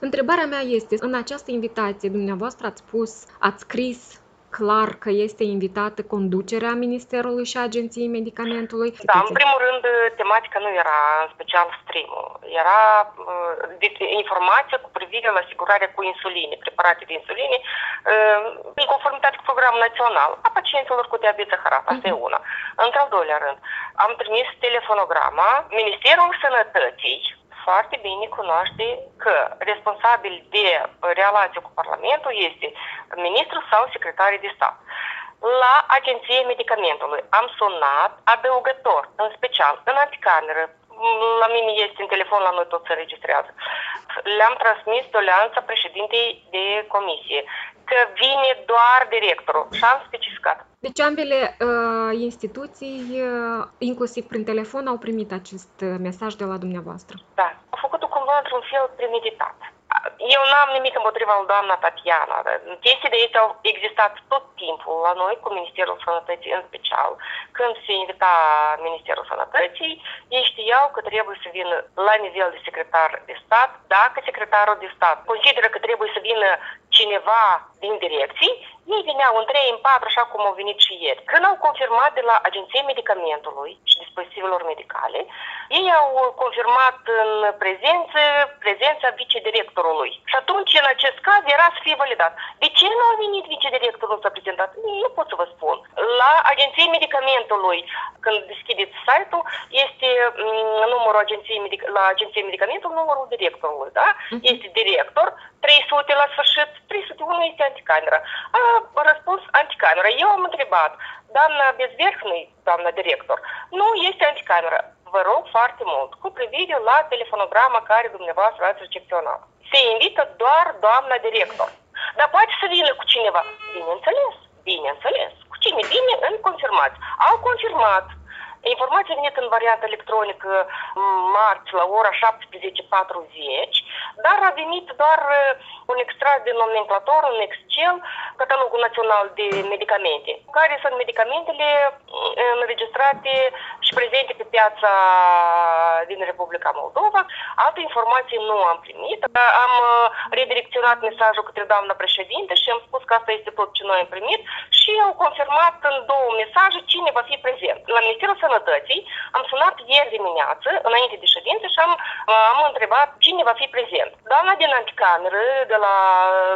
Întrebarea mea este, în această invitație dumneavoastră ați spus, ați scris clar că este invitată conducerea Ministerului și Agenției Medicamentului? Da, în primul rând, tematica nu era în special stream-ul. Era uh, informația cu privire la asigurarea cu insuline, preparate de insuline, uh, în conformitate cu programul național a pacienților cu diabet zaharat. Asta uh-huh. e una. Într-al doilea rând, am trimis telefonograma Ministerul Sănătății foarte bine cunoaște că responsabil de relație cu Parlamentul este ministrul sau secretarul de stat. La Agenția Medicamentului am sunat adăugător, în special în anticameră, la mine este în telefon, la noi tot se registrează. Le-am transmis doleanța președintei de comisie, că vine doar directorul și am specificat. Deci ambele uh, instituții, uh, inclusiv prin telefon, au primit acest uh, mesaj de la dumneavoastră. Da, au făcut-o cumva într-un fel premeditat. Eu n-am nimic împotriva lui doamna Tatiana. Chestiile astea au existat tot timpul la noi cu Ministerul Sănătății în special. Când se invita Ministerul Sănătății, ei știau că trebuie să vină la nivel de secretar de stat. Dacă secretarul de stat consideră că trebuie să vină cineva din direcții, ei veneau în 3, în 4, așa cum au venit și ieri. Când au confirmat de la Agenția Medicamentului și dispozitivelor medicale, ei au confirmat în prezență prezența vicedirectorului. Și atunci, în acest caz, era să fie validat. De ce nu a venit vicedirectorul să a prezentat? Nu pot să vă spun. La Agenția Medicamentului, când deschideți site-ul, este mm, numărul Agenției Medic- la Agenția Medicamentului, numărul directorului, da? Uh-huh. Este director, 300 la sfârșit, 301 este anticamera. A răspuns anticamera. Eu am întrebat, doamna Bezverhnăi, doamna director, nu este anticamera. Vă rog foarte mult, cu privire la telefonograma care dumneavoastră ați recepționat. Se invită doar doamna director. Dar poate să vină cu cineva. Bineînțeles, bineînțeles. Cu cine vine în confirmat. Au confirmat Informația a venit în variantă electronică marți la ora 17.40, dar a venit doar uh, un extras de nomenclator, un Excel, catalogul național de medicamente, care sunt medicamentele uh, înregistrate și prezente pe piața din Republica Moldova. Alte informații nu am primit. Am uh, redirecționat mesajul către doamna președinte și am spus că asta este tot ce noi am primit și au confirmat în două mesaje cine va fi prezent. La Ministerul Sănătății am sunat ieri dimineață, înainte de ședință, și am, am întrebat cine va fi prezent. Doamna din anticameră, de la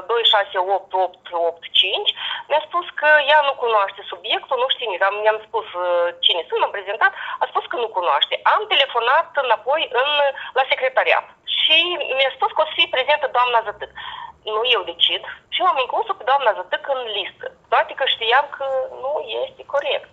268885, mi-a spus că ea nu cunoaște subiectul, nu știe nimic. i-am spus uh, cine sunt, am prezentat, a spus că nu cunoaște. Am telefonat înapoi în, la secretariat și mi-a spus că o să fie prezentă doamna Zătâc. Nu eu decid și am inclus-o pe doamna Zătâc în listă, toate că știam că nu este corect.